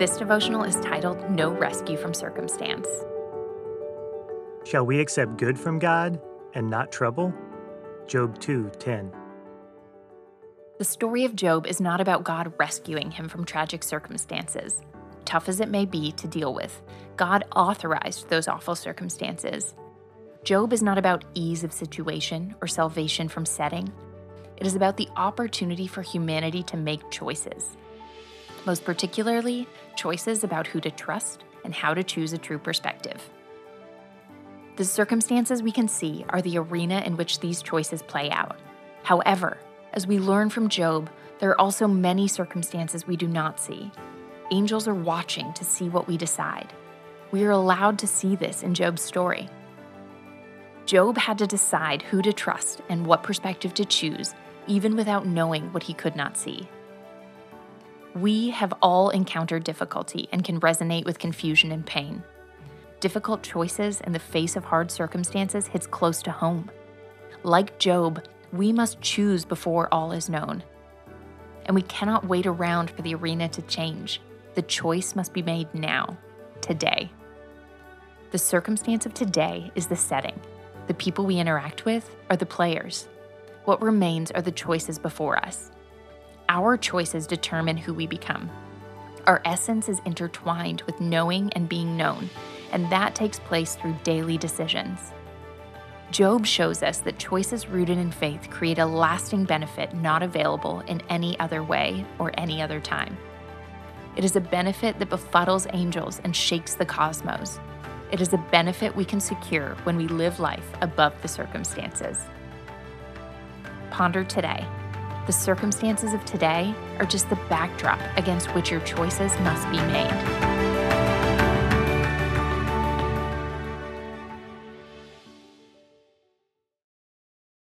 This devotional is titled No Rescue from Circumstance. Shall we accept good from God and not trouble? Job 2:10. The story of Job is not about God rescuing him from tragic circumstances. Tough as it may be to deal with, God authorized those awful circumstances. Job is not about ease of situation or salvation from setting. It is about the opportunity for humanity to make choices. Most particularly, choices about who to trust and how to choose a true perspective. The circumstances we can see are the arena in which these choices play out. However, as we learn from Job, there are also many circumstances we do not see. Angels are watching to see what we decide. We are allowed to see this in Job's story. Job had to decide who to trust and what perspective to choose, even without knowing what he could not see. We have all encountered difficulty and can resonate with confusion and pain. Difficult choices in the face of hard circumstances hits close to home. Like Job, we must choose before all is known. And we cannot wait around for the arena to change. The choice must be made now, today. The circumstance of today is the setting. The people we interact with are the players. What remains are the choices before us. Our choices determine who we become. Our essence is intertwined with knowing and being known, and that takes place through daily decisions. Job shows us that choices rooted in faith create a lasting benefit not available in any other way or any other time. It is a benefit that befuddles angels and shakes the cosmos. It is a benefit we can secure when we live life above the circumstances. Ponder today. The circumstances of today are just the backdrop against which your choices must be made.